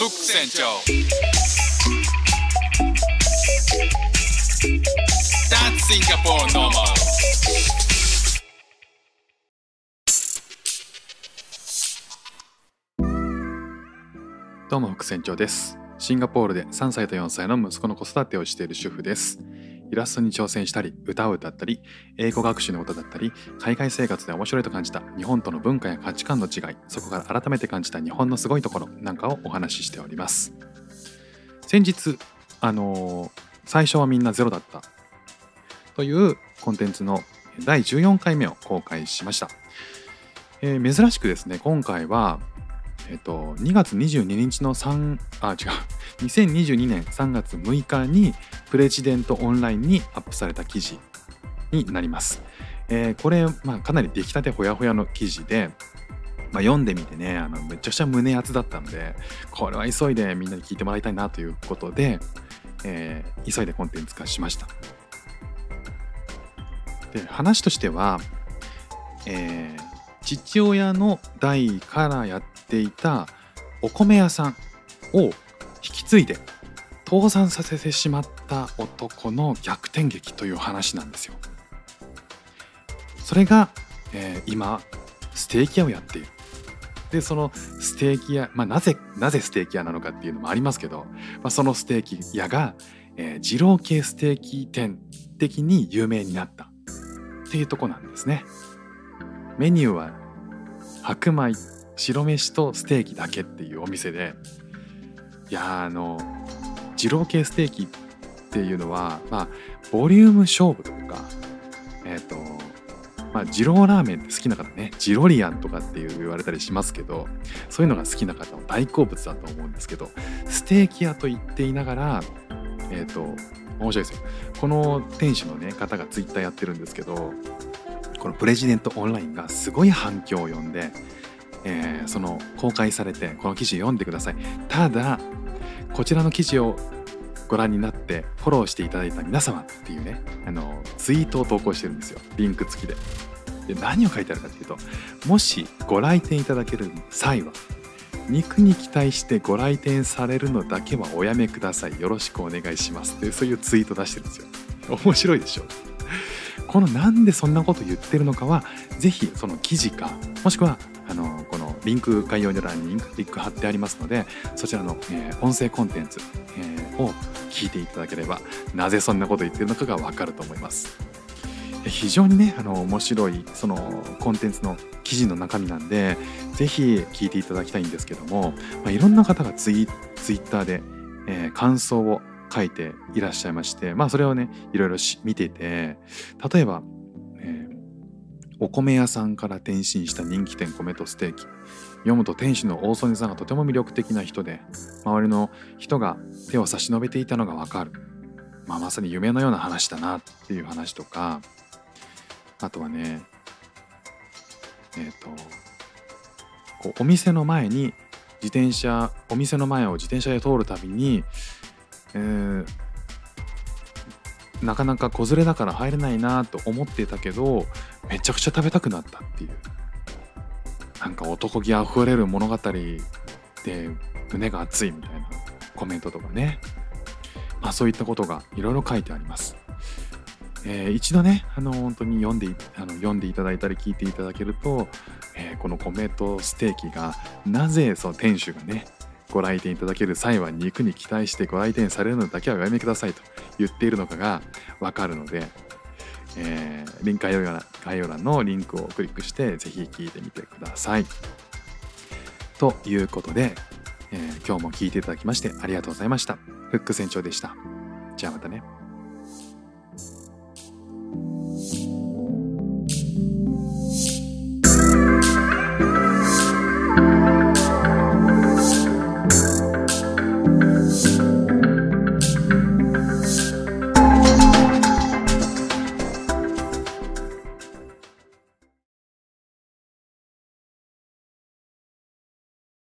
フック船長どうも副船長です。シンガポールで3歳と4歳の息子の子育てをしている主婦です。イラストに挑戦したり歌を歌ったり英語学習のことだったり海外生活で面白いと感じた日本との文化や価値観の違いそこから改めて感じた日本のすごいところなんかをお話ししております。先日あのー最初はみんなゼロだったというコンテンツの第14回目を公開しました、えー珍しくですね今回はえっと、2月22日の3あ違う2022年3月6日にプレジデントオンラインにアップされた記事になります。えーこれ、まあ、かなり出来たてほやほやの記事で、まあ、読んでみてねあのめちゃくちゃ胸熱だったのでこれは急いでみんなに聞いてもらいたいなということで、えー急いでコンテンツ化しました。で話としては、えー父親の代からやっていたお米屋さんを引き継いで倒産させてしまった男の逆転劇という話なんですよ。それが、えー今ステーキ屋をやっている。でそのステーキ屋、まあ、なぜなぜステーキ屋なのかっていうのもありますけど、まあ、そのステーキ屋が、えー二郎系ステーキ店的に有名になったっていうとこなんですね。メニューは白米白飯とステーキだけっていうお店でいやあの二郎系ステーキっていうのはまあボリューム勝負というかえっ、とまあ二郎ラーメンって好きな方ねジロリアンとかっていう言われたりしますけどそういうのが好きな方の大好物だと思うんですけどステーキ屋と言っていながらえっ、と面白いですよ。この店主のね方がツイッターやってるんですけどこのプレジデントオンラインがすごい反響を呼んで、えーその公開されてこの記事読んでください。ただこちらの記事をご覧になってフォローしていただいた皆様っていうねあのツイートを投稿してるんですよ。リンク付きで。で何を書いてあるかというともしご来店いただける際は肉に期待してご来店されるのだけはおやめください。よろしくお願いします。っていうそういうツイート出してるんですよ。面白いでしょ？このなんでそんなこと言ってるのかはぜひその記事かもしくはあのこのリンク概要欄にリンク貼ってありますのでそちらの、えー音声コンテンツ、えーを聞いていただければなぜそんなこと言ってるのかがわかると思います。非常にねあの面白いそのコンテンツの記事の中身なんでぜひ聞いていただきたいんですけども、まあ、いろんな方がツイツイッターで、えー感想を書いていらっしゃいましてまあそれをねいろいろし見てて例えば、えーお米屋さんから転身した人気店米とステーキ。読むと店主の大曽根さんがとても魅力的な人で周りの人が手を差し伸べていたのがわかる、まあ、まさに夢のような話だなっていう話とかあとはねえっ、とこうお店の前に自転車お店の前を自転車で通るたびに、えーなかなか子連れだから入れないなと思ってたけどめちゃくちゃ食べたくなったっていう。なんか男気あふれる物語で胸が熱いみたいなコメントとかね。まあそういったことがいろいろ書いてあります。えー一度ねあの本当に読んであの読んでいただいたり聞いていただけると、えーこの米とステーキがなぜその店主がねご来店いただける際は肉に期待してご来店されるのだけはおやめくださいと言っているのかがわかるので、えーリンク概要欄のリンクをクリックしてぜひ聞いてみてください。ということで、えー今日も聞いていただきましてありがとうございました。フック船長でした。じゃあまたね。